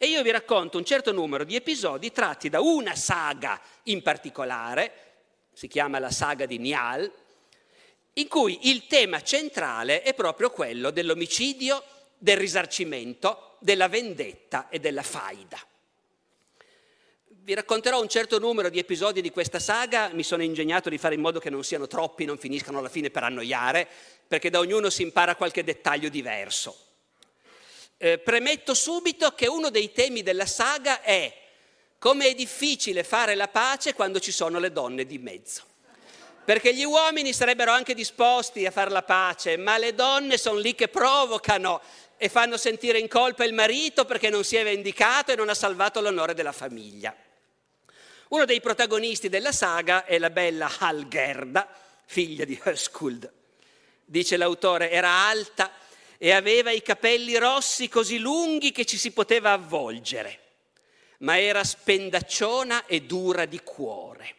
E io vi racconto un certo numero di episodi tratti da una saga in particolare, si chiama la saga di Nial, in cui il tema centrale è proprio quello dell'omicidio, del risarcimento, della vendetta e della faida. Vi racconterò un certo numero di episodi di questa saga, mi sono ingegnato di fare in modo che non siano troppi, non finiscano alla fine per annoiare, perché da ognuno si impara qualche dettaglio diverso. Eh, premetto subito che uno dei temi della saga è come è difficile fare la pace quando ci sono le donne di mezzo. Perché gli uomini sarebbero anche disposti a fare la pace, ma le donne sono lì che provocano e fanno sentire in colpa il marito perché non si è vendicato e non ha salvato l'onore della famiglia. Uno dei protagonisti della saga è la bella Halgerda, figlia di Höskuld. Dice l'autore, era alta e aveva i capelli rossi così lunghi che ci si poteva avvolgere, ma era spendacciona e dura di cuore.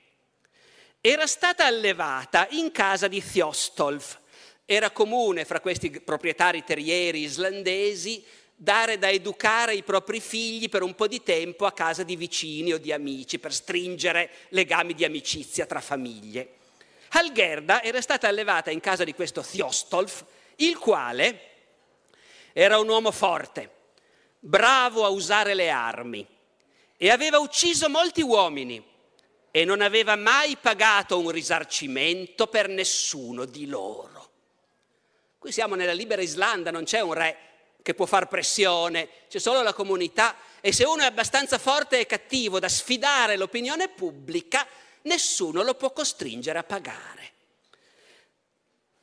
Era stata allevata in casa di Thiostolf. Era comune fra questi proprietari terrieri islandesi dare da educare i propri figli per un po' di tempo a casa di vicini o di amici, per stringere legami di amicizia tra famiglie. Algerda era stata allevata in casa di questo Thiostolf, il quale era un uomo forte, bravo a usare le armi e aveva ucciso molti uomini e non aveva mai pagato un risarcimento per nessuno di loro. Qui siamo nella libera Islanda, non c'è un re che può far pressione, c'è solo la comunità e se uno è abbastanza forte e cattivo da sfidare l'opinione pubblica, nessuno lo può costringere a pagare.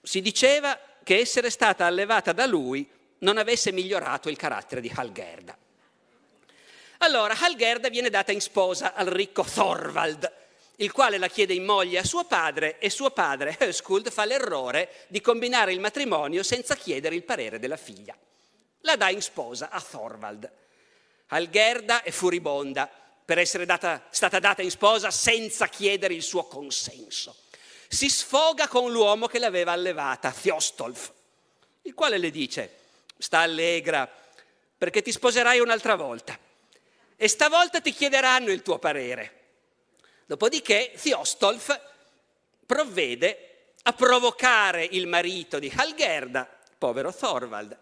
Si diceva che essere stata allevata da lui non avesse migliorato il carattere di Halgerda. Allora Halgerda viene data in sposa al ricco Thorvald, il quale la chiede in moglie a suo padre e suo padre, Höskuld, fa l'errore di combinare il matrimonio senza chiedere il parere della figlia la dà in sposa a Thorvald. Algerda è furibonda per essere data, stata data in sposa senza chiedere il suo consenso. Si sfoga con l'uomo che l'aveva allevata, Thiostolf, il quale le dice, sta allegra perché ti sposerai un'altra volta e stavolta ti chiederanno il tuo parere. Dopodiché Thiostolf provvede a provocare il marito di Algerda, povero Thorvald,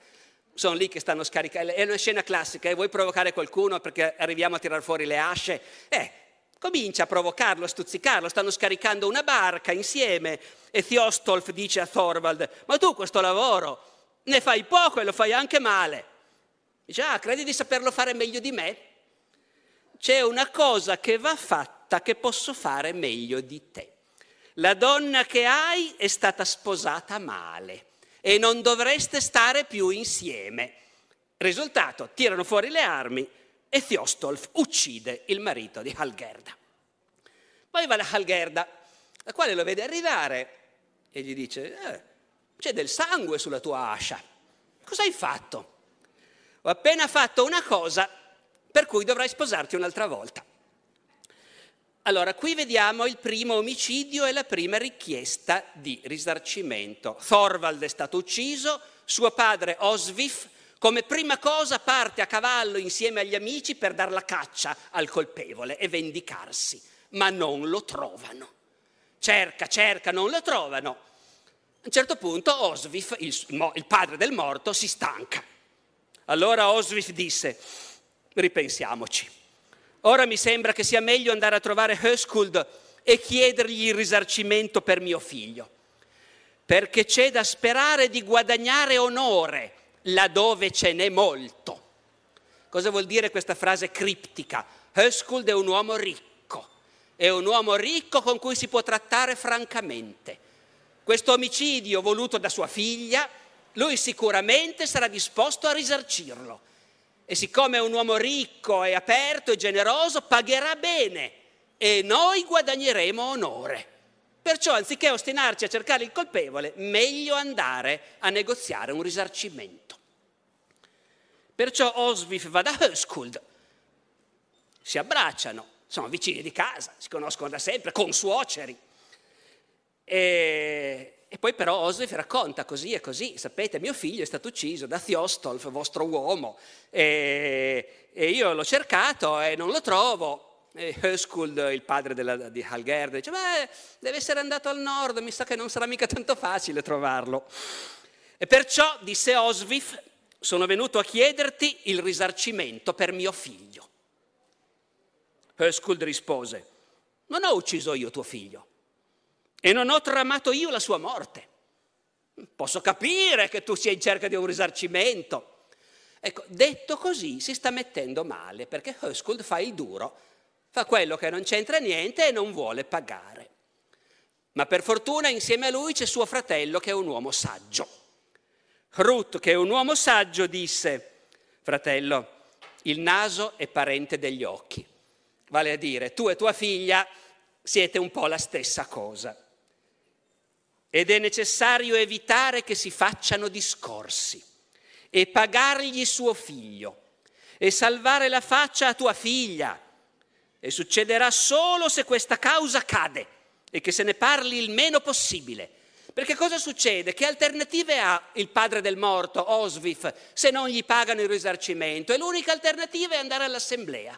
sono lì che stanno scaricando, è una scena classica, e eh? vuoi provocare qualcuno perché arriviamo a tirar fuori le asce? Eh, comincia a provocarlo, a stuzzicarlo, stanno scaricando una barca insieme e Thiostolf dice a Thorvald, ma tu questo lavoro ne fai poco e lo fai anche male. Dice, ah, credi di saperlo fare meglio di me? C'è una cosa che va fatta che posso fare meglio di te. La donna che hai è stata sposata male e non dovreste stare più insieme. Risultato, tirano fuori le armi e Thiostolf uccide il marito di Halgerda. Poi va la Halgerda, la quale lo vede arrivare e gli dice, eh, c'è del sangue sulla tua ascia, cosa hai fatto? Ho appena fatto una cosa per cui dovrai sposarti un'altra volta. Allora, qui vediamo il primo omicidio e la prima richiesta di risarcimento. Thorvald è stato ucciso, suo padre Osvif come prima cosa parte a cavallo insieme agli amici per dar la caccia al colpevole e vendicarsi, ma non lo trovano. Cerca, cerca, non lo trovano. A un certo punto Osvif, il, il padre del morto, si stanca. Allora Osvif disse, ripensiamoci Ora mi sembra che sia meglio andare a trovare Höskuld e chiedergli il risarcimento per mio figlio, perché c'è da sperare di guadagnare onore laddove ce n'è molto. Cosa vuol dire questa frase criptica? Höskuld è un uomo ricco, è un uomo ricco con cui si può trattare francamente. Questo omicidio voluto da sua figlia, lui sicuramente sarà disposto a risarcirlo e siccome è un uomo ricco e aperto e generoso, pagherà bene e noi guadagneremo onore. Perciò, anziché ostinarci a cercare il colpevole, meglio andare a negoziare un risarcimento. Perciò Oswif va da Höskuld, si abbracciano, sono vicini di casa, si conoscono da sempre, consuoceri. E, e poi però Oswif racconta così e così, sapete, mio figlio è stato ucciso da Thiostolf, vostro uomo, e, e io l'ho cercato e non lo trovo. E Höskuld, il padre della, di Halgerd, dice, beh, deve essere andato al nord, mi sa che non sarà mica tanto facile trovarlo. E perciò, disse Oswif, sono venuto a chiederti il risarcimento per mio figlio. Höskuld rispose, non ho ucciso io tuo figlio e non ho tramato io la sua morte. Posso capire che tu sia in cerca di un risarcimento. Ecco, detto così si sta mettendo male perché Höskuld fa il duro fa quello che non c'entra niente e non vuole pagare. Ma per fortuna insieme a lui c'è suo fratello che è un uomo saggio. Ruth, che è un uomo saggio, disse, fratello, il naso è parente degli occhi. Vale a dire, tu e tua figlia siete un po' la stessa cosa. Ed è necessario evitare che si facciano discorsi e pagargli suo figlio e salvare la faccia a tua figlia e succederà solo se questa causa cade e che se ne parli il meno possibile. Perché cosa succede? Che alternative ha il padre del morto, Oswif, se non gli pagano il risarcimento? E l'unica alternativa è andare all'assemblea.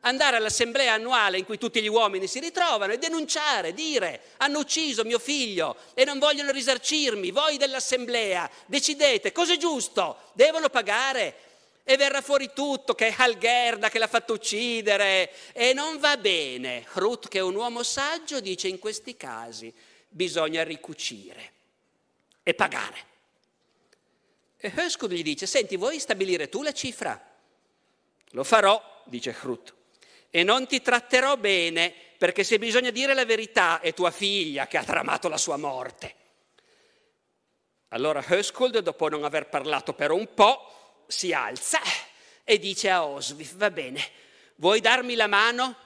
Andare all'assemblea annuale in cui tutti gli uomini si ritrovano e denunciare, dire hanno ucciso mio figlio e non vogliono risarcirmi, voi dell'assemblea decidete cosa è giusto, devono pagare, e verrà fuori tutto che è Algerda che l'ha fatto uccidere e non va bene. Ruth, che è un uomo saggio, dice in questi casi bisogna ricucire e pagare. E Höskuld gli dice, senti, vuoi stabilire tu la cifra? Lo farò, dice Ruth, e non ti tratterò bene perché se bisogna dire la verità è tua figlia che ha tramato la sua morte. Allora Höskuld, dopo non aver parlato per un po', si alza e dice a Oswif, va bene, vuoi darmi la mano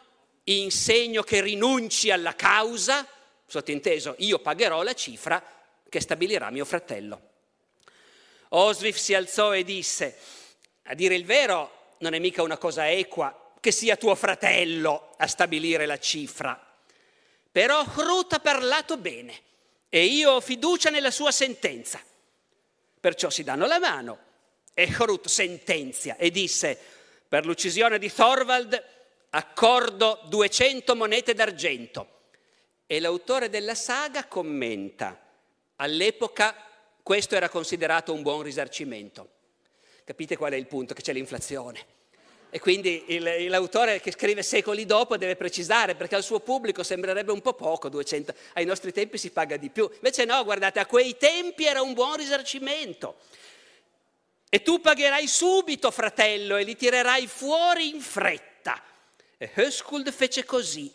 in segno che rinunci alla causa? Sottinteso, io pagherò la cifra che stabilirà mio fratello. Oswif si alzò e disse, a dire il vero non è mica una cosa equa che sia tuo fratello a stabilire la cifra, però Ruth ha parlato bene e io ho fiducia nella sua sentenza. Perciò si danno la mano e Horut sentenzia e disse, per l'uccisione di Thorvald accordo 200 monete d'argento. E l'autore della saga commenta, all'epoca questo era considerato un buon risarcimento. Capite qual è il punto? Che c'è l'inflazione. E quindi il, l'autore che scrive secoli dopo deve precisare, perché al suo pubblico sembrerebbe un po' poco, 200, ai nostri tempi si paga di più. Invece no, guardate, a quei tempi era un buon risarcimento. E tu pagherai subito, fratello, e li tirerai fuori in fretta. E Höskuld fece così.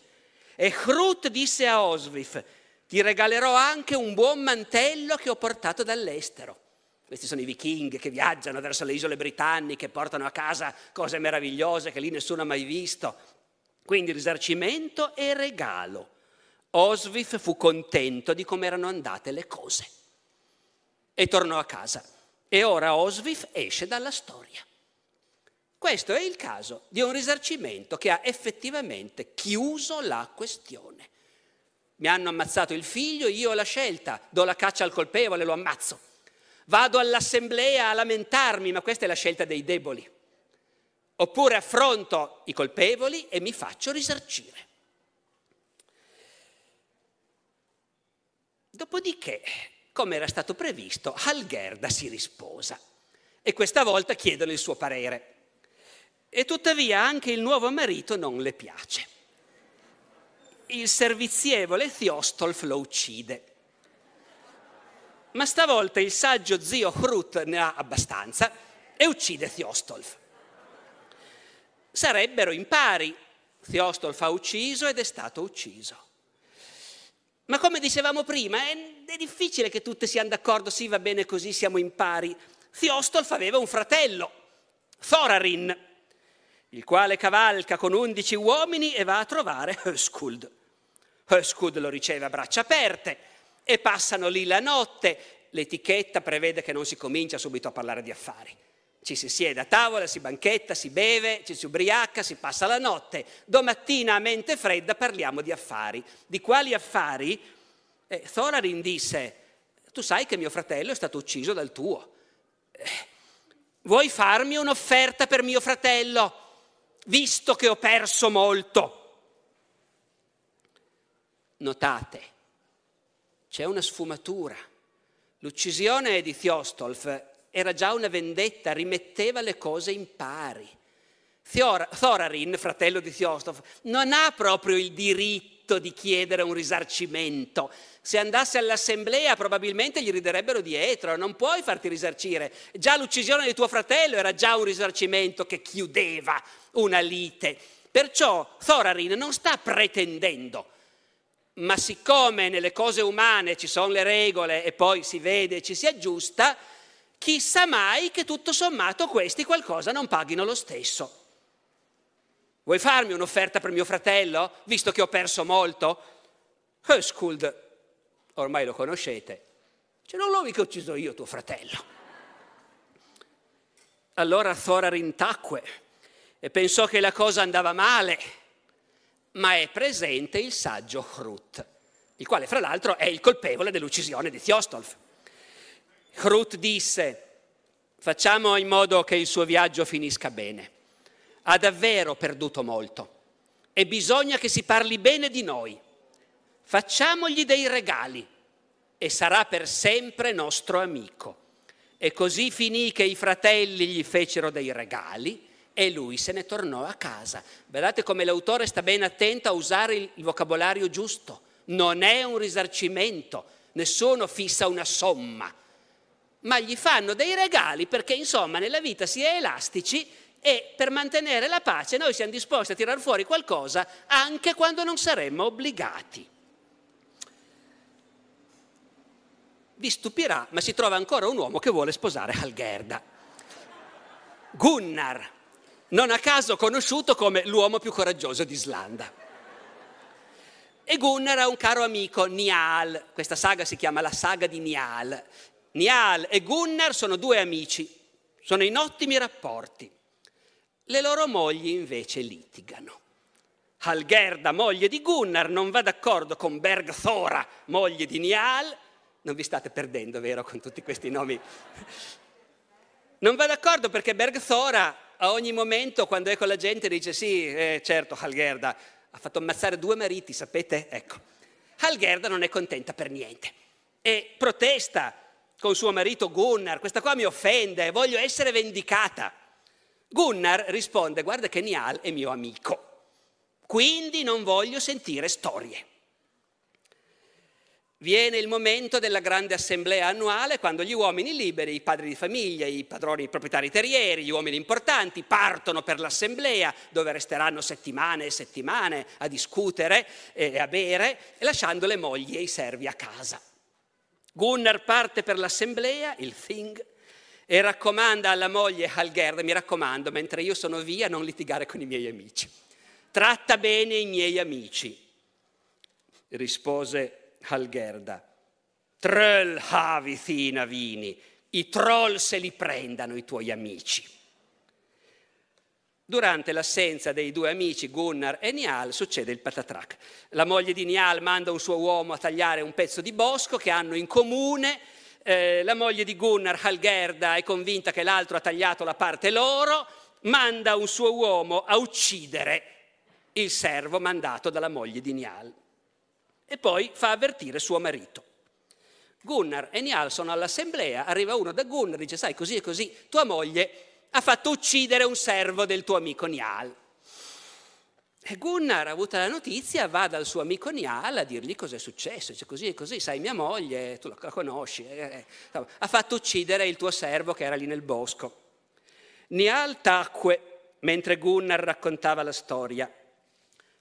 E Hrut disse a Oswif, ti regalerò anche un buon mantello che ho portato dall'estero. Questi sono i vichinghi che viaggiano verso le isole britanniche, portano a casa cose meravigliose che lì nessuno ha mai visto. Quindi risarcimento e regalo. Oswif fu contento di come erano andate le cose e tornò a casa. E ora Oswif esce dalla storia. Questo è il caso di un risarcimento che ha effettivamente chiuso la questione. Mi hanno ammazzato il figlio, io ho la scelta, do la caccia al colpevole, lo ammazzo. Vado all'assemblea a lamentarmi, ma questa è la scelta dei deboli. Oppure affronto i colpevoli e mi faccio risarcire. Dopodiché come era stato previsto, Algerda si risposa e questa volta chiedono il suo parere. E tuttavia anche il nuovo marito non le piace. Il servizievole Thiostolf lo uccide. Ma stavolta il saggio zio Hrut ne ha abbastanza e uccide Thiostolf. Sarebbero in pari. Thiostolf ha ucciso ed è stato ucciso. Ma come dicevamo prima, è, è difficile che tutte siano d'accordo, sì va bene così, siamo in pari. Thiostolf aveva un fratello Thorarin, il quale cavalca con undici uomini e va a trovare Höskuld. Höskuld lo riceve a braccia aperte e passano lì la notte. L'etichetta prevede che non si comincia subito a parlare di affari. Ci si siede a tavola, si banchetta, si beve, ci si ubriaca, si passa la notte. Domattina a mente fredda parliamo di affari. Di quali affari? Eh, Thorarin disse, tu sai che mio fratello è stato ucciso dal tuo. Eh, vuoi farmi un'offerta per mio fratello, visto che ho perso molto? Notate, c'è una sfumatura. L'uccisione di Thiostolf era già una vendetta, rimetteva le cose in pari. Thorarin, fratello di Thiostolf, non ha proprio il diritto di chiedere un risarcimento. Se andasse all'assemblea probabilmente gli riderebbero dietro, non puoi farti risarcire. Già l'uccisione di tuo fratello era già un risarcimento che chiudeva una lite. Perciò Thorarin non sta pretendendo ma siccome nelle cose umane ci sono le regole e poi si vede e ci si aggiusta, chissà mai che tutto sommato questi qualcosa non paghino lo stesso. Vuoi farmi un'offerta per mio fratello, visto che ho perso molto? Höskuld, ormai lo conoscete, cioè non l'ho mica ucciso io tuo fratello. Allora Thorarin tacque e pensò che la cosa andava male ma è presente il saggio Hrut, il quale fra l'altro è il colpevole dell'uccisione di Thiostolf. Hrut disse, facciamo in modo che il suo viaggio finisca bene. Ha davvero perduto molto e bisogna che si parli bene di noi. Facciamogli dei regali e sarà per sempre nostro amico. E così finì che i fratelli gli fecero dei regali e lui se ne tornò a casa. Vedete come l'autore sta ben attento a usare il vocabolario giusto. Non è un risarcimento, nessuno fissa una somma, ma gli fanno dei regali perché insomma nella vita si è elastici e per mantenere la pace noi siamo disposti a tirar fuori qualcosa anche quando non saremmo obbligati. Vi stupirà, ma si trova ancora un uomo che vuole sposare Algerda. Gunnar, non a caso conosciuto come l'uomo più coraggioso d'Islanda. E Gunnar ha un caro amico, Nial. Questa saga si chiama la saga di Nial. Nial e Gunnar sono due amici, sono in ottimi rapporti. Le loro mogli invece litigano. Halgerda, moglie di Gunnar, non va d'accordo con Bergthora, moglie di Nial. Non vi state perdendo, vero, con tutti questi nomi? Non va d'accordo perché Bergthora a ogni momento quando è con la gente dice sì, eh, certo, Halgerda ha fatto ammazzare due mariti, sapete? Ecco, Halgerda non è contenta per niente e protesta con suo marito Gunnar, questa qua mi offende, voglio essere vendicata. Gunnar risponde, guarda che Nial è mio amico, quindi non voglio sentire storie. Viene il momento della grande assemblea annuale quando gli uomini liberi, i padri di famiglia, i padroni, i proprietari terrieri, gli uomini importanti partono per l'assemblea dove resteranno settimane e settimane a discutere e a bere, lasciando le mogli e i servi a casa. Gunnar parte per l'assemblea, il Thing, e raccomanda alla moglie Halgerd, mi raccomando, mentre io sono via non litigare con i miei amici. Tratta bene i miei amici, rispose Halgerda. Tröll havi thina vini, i troll se li prendano i tuoi amici. Durante l'assenza dei due amici Gunnar e Nial succede il patatrac. La moglie di Nial manda un suo uomo a tagliare un pezzo di bosco che hanno in comune. Eh, la moglie di Gunnar, Halgerda, è convinta che l'altro ha tagliato la parte loro, manda un suo uomo a uccidere il servo mandato dalla moglie di Nial e poi fa avvertire suo marito. Gunnar e Niall sono all'assemblea, arriva uno da Gunnar, dice sai così e così, tua moglie ha fatto uccidere un servo del tuo amico Niall. E Gunnar, avuta la notizia, va dal suo amico Niall a dirgli cosa è successo. Dice così e così, sai, mia moglie, tu la conosci, eh, eh, ha fatto uccidere il tuo servo che era lì nel bosco. Niall tacque mentre Gunnar raccontava la storia.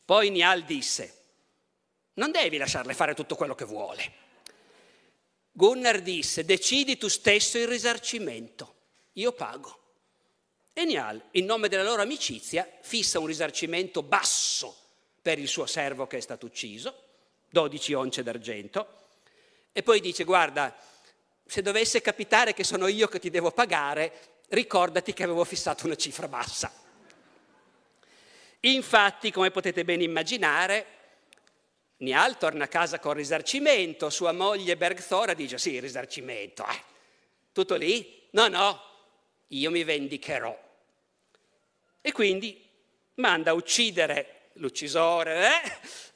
Poi Niall disse, non devi lasciarle fare tutto quello che vuole. Gunnar disse, decidi tu stesso il risarcimento, io pago. E Nial, in nome della loro amicizia, fissa un risarcimento basso per il suo servo che è stato ucciso, 12 once d'argento, e poi dice, guarda, se dovesse capitare che sono io che ti devo pagare, ricordati che avevo fissato una cifra bassa. Infatti, come potete ben immaginare, Nial torna a casa con risarcimento, sua moglie Bergthora dice sì, risarcimento, eh. tutto lì? No, no, io mi vendicherò. E quindi manda a uccidere l'uccisore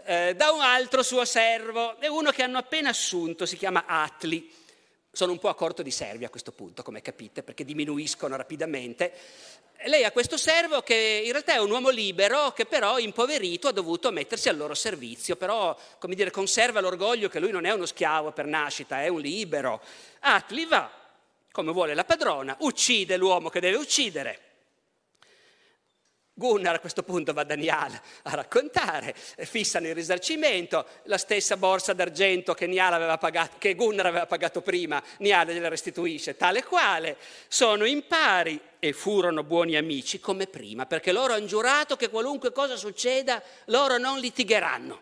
eh, eh, da un altro suo servo, è uno che hanno appena assunto, si chiama Atli. Sono un po' a corto di servi a questo punto, come capite, perché diminuiscono rapidamente. Lei ha questo servo che in realtà è un uomo libero che però impoverito ha dovuto mettersi al loro servizio, però come dire conserva l'orgoglio che lui non è uno schiavo per nascita, è un libero. Atli va, come vuole la padrona, uccide l'uomo che deve uccidere Gunnar a questo punto va da Nial a raccontare, fissano il risarcimento, la stessa borsa d'argento che, pagato, che Gunnar aveva pagato prima, Nial gliela restituisce tale quale, sono in pari e furono buoni amici come prima, perché loro hanno giurato che qualunque cosa succeda, loro non litigheranno.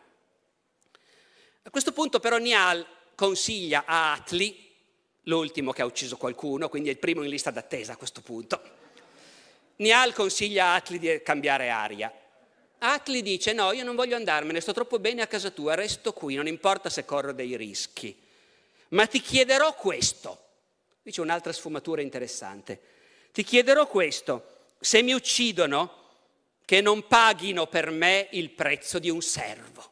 A questo punto però Nial consiglia a Atli, l'ultimo che ha ucciso qualcuno, quindi è il primo in lista d'attesa a questo punto, Nial consiglia a Atli di cambiare aria. Atli dice no, io non voglio andarmene, sto troppo bene a casa tua, resto qui, non importa se corro dei rischi. Ma ti chiederò questo. Dice un'altra sfumatura interessante. Ti chiederò questo, se mi uccidono, che non paghino per me il prezzo di un servo.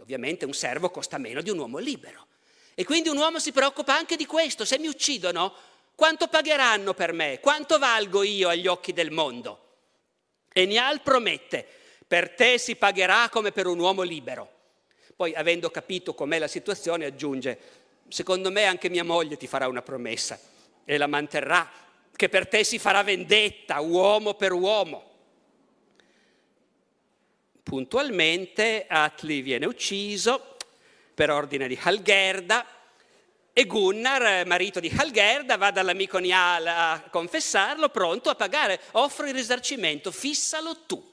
Ovviamente un servo costa meno di un uomo libero. E quindi un uomo si preoccupa anche di questo, se mi uccidono, quanto pagheranno per me? Quanto valgo io agli occhi del mondo? E Nial promette, per te si pagherà come per un uomo libero. Poi, avendo capito com'è la situazione, aggiunge, secondo me anche mia moglie ti farà una promessa e la manterrà, che per te si farà vendetta, uomo per uomo. Puntualmente Atli viene ucciso per ordine di Halgerda, e Gunnar, marito di Halgerda, va dall'amico Nial a confessarlo, pronto a pagare, offre il risarcimento, fissalo tu.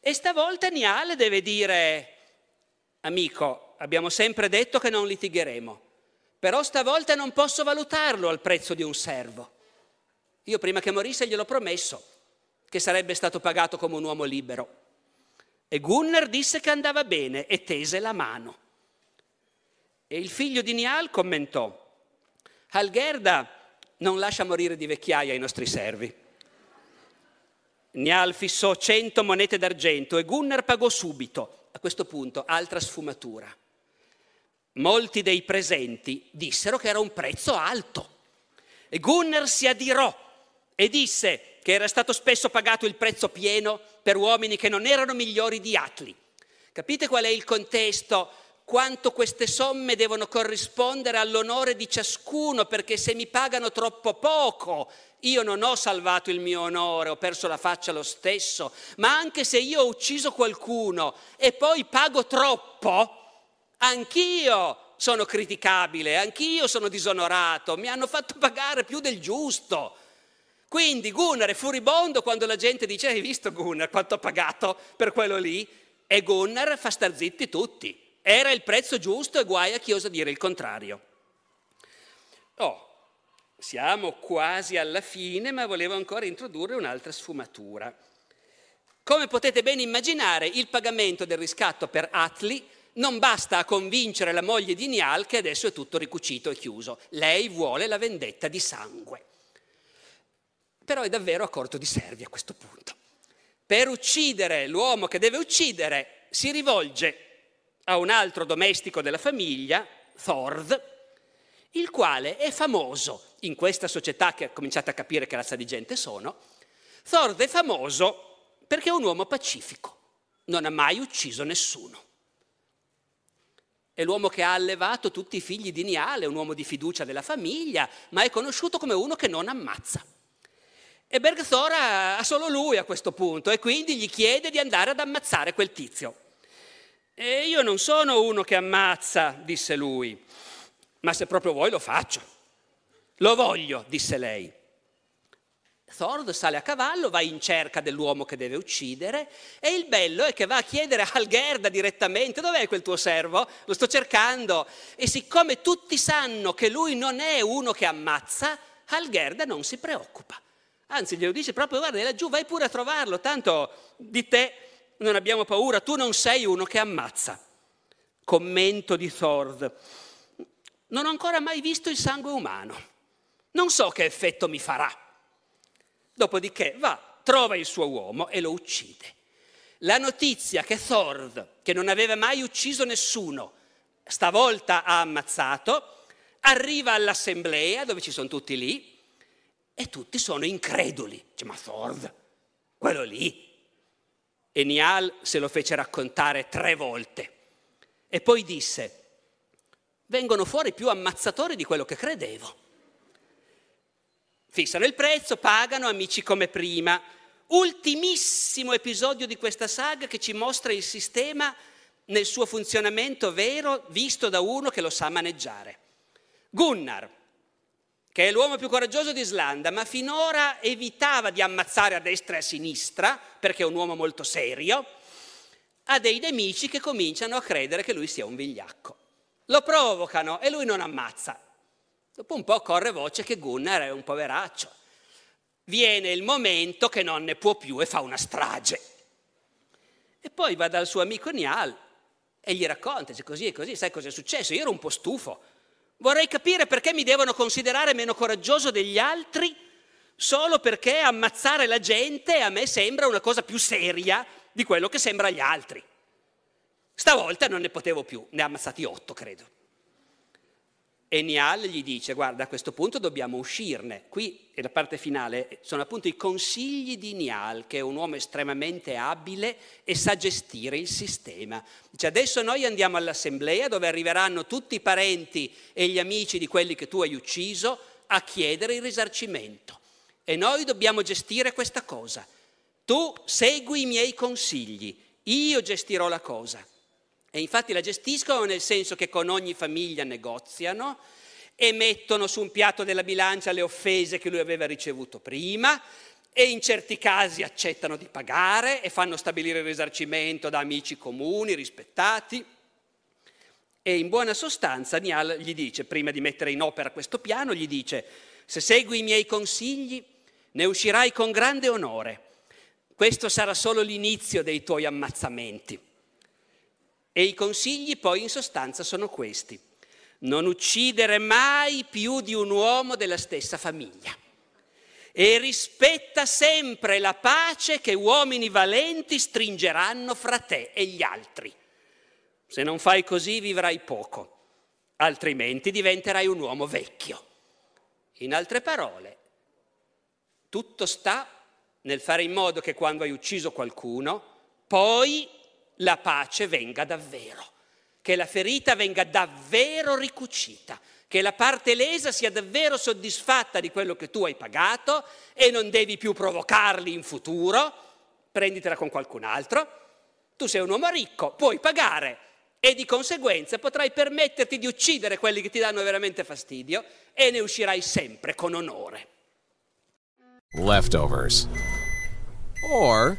E stavolta Nial deve dire, amico, abbiamo sempre detto che non litigheremo, però stavolta non posso valutarlo al prezzo di un servo. Io prima che morisse gliel'ho promesso che sarebbe stato pagato come un uomo libero. E Gunnar disse che andava bene e tese la mano. E il figlio di Nial commentò, Algerda non lascia morire di vecchiaia i nostri servi. Nial fissò cento monete d'argento e Gunnar pagò subito. A questo punto, altra sfumatura. Molti dei presenti dissero che era un prezzo alto. E Gunnar si adirò e disse che era stato spesso pagato il prezzo pieno per uomini che non erano migliori di Atli. Capite qual è il contesto quanto queste somme devono corrispondere all'onore di ciascuno, perché se mi pagano troppo poco, io non ho salvato il mio onore, ho perso la faccia lo stesso, ma anche se io ho ucciso qualcuno e poi pago troppo, anch'io sono criticabile, anch'io sono disonorato, mi hanno fatto pagare più del giusto. Quindi Gunnar è furibondo quando la gente dice hai visto Gunnar quanto ha pagato per quello lì? E Gunnar fa star zitti tutti. Era il prezzo giusto e guai a chi osa dire il contrario. Oh, siamo quasi alla fine, ma volevo ancora introdurre un'altra sfumatura. Come potete ben immaginare, il pagamento del riscatto per Atli non basta a convincere la moglie di Nial che adesso è tutto ricucito e chiuso. Lei vuole la vendetta di sangue. Però è davvero a corto di servi a questo punto. Per uccidere l'uomo che deve uccidere si rivolge a un altro domestico della famiglia, Thord, il quale è famoso in questa società che ha cominciato a capire che razza di gente sono. Thord è famoso perché è un uomo pacifico, non ha mai ucciso nessuno. È l'uomo che ha allevato tutti i figli di Niale, un uomo di fiducia della famiglia, ma è conosciuto come uno che non ammazza. E Bergthor ha solo lui a questo punto e quindi gli chiede di andare ad ammazzare quel tizio. E io non sono uno che ammazza, disse lui, ma se proprio vuoi lo faccio. Lo voglio, disse lei. Thord sale a cavallo, va in cerca dell'uomo che deve uccidere e il bello è che va a chiedere a Algerda direttamente dov'è quel tuo servo? Lo sto cercando e siccome tutti sanno che lui non è uno che ammazza, Algerda non si preoccupa. Anzi, glielo dice proprio, guarda, laggiù vai pure a trovarlo, tanto di te non abbiamo paura, tu non sei uno che ammazza. Commento di Thord. Non ho ancora mai visto il sangue umano. Non so che effetto mi farà. Dopodiché va, trova il suo uomo e lo uccide. La notizia che Thord, che non aveva mai ucciso nessuno, stavolta ha ammazzato, arriva all'assemblea dove ci sono tutti lì e tutti sono increduli. Dice, ma Thord, quello lì. E Nial se lo fece raccontare tre volte. E poi disse, vengono fuori più ammazzatori di quello che credevo. Fissano il prezzo, pagano, amici come prima. Ultimissimo episodio di questa saga che ci mostra il sistema nel suo funzionamento vero, visto da uno che lo sa maneggiare. Gunnar, che è l'uomo più coraggioso di Islanda, ma finora evitava di ammazzare a destra e a sinistra, perché è un uomo molto serio, ha dei nemici che cominciano a credere che lui sia un vigliacco. Lo provocano e lui non ammazza. Dopo un po' corre voce che Gunnar è un poveraccio. Viene il momento che non ne può più e fa una strage. E poi va dal suo amico Nial e gli racconta, dice così e così, sai cosa è successo? Io ero un po' stufo. Vorrei capire perché mi devono considerare meno coraggioso degli altri solo perché ammazzare la gente a me sembra una cosa più seria di quello che sembra agli altri. Stavolta non ne potevo più, ne ha ammazzati otto, credo. E Nial gli dice, guarda, a questo punto dobbiamo uscirne. Qui è la parte finale, sono appunto i consigli di Nial, che è un uomo estremamente abile e sa gestire il sistema. Dice, adesso noi andiamo all'assemblea dove arriveranno tutti i parenti e gli amici di quelli che tu hai ucciso a chiedere il risarcimento. E noi dobbiamo gestire questa cosa. Tu segui i miei consigli, io gestirò la cosa. E infatti la gestiscono nel senso che con ogni famiglia negoziano e mettono su un piatto della bilancia le offese che lui aveva ricevuto prima e in certi casi accettano di pagare e fanno stabilire il risarcimento da amici comuni, rispettati. E in buona sostanza Nial gli dice, prima di mettere in opera questo piano, gli dice, se segui i miei consigli ne uscirai con grande onore. Questo sarà solo l'inizio dei tuoi ammazzamenti. E i consigli poi in sostanza sono questi. Non uccidere mai più di un uomo della stessa famiglia. E rispetta sempre la pace che uomini valenti stringeranno fra te e gli altri. Se non fai così vivrai poco, altrimenti diventerai un uomo vecchio. In altre parole, tutto sta nel fare in modo che quando hai ucciso qualcuno, poi la pace venga davvero, che la ferita venga davvero ricucita, che la parte lesa sia davvero soddisfatta di quello che tu hai pagato e non devi più provocarli in futuro, prenditela con qualcun altro. Tu sei un uomo ricco, puoi pagare e di conseguenza potrai permetterti di uccidere quelli che ti danno veramente fastidio e ne uscirai sempre con onore. Leftovers. Or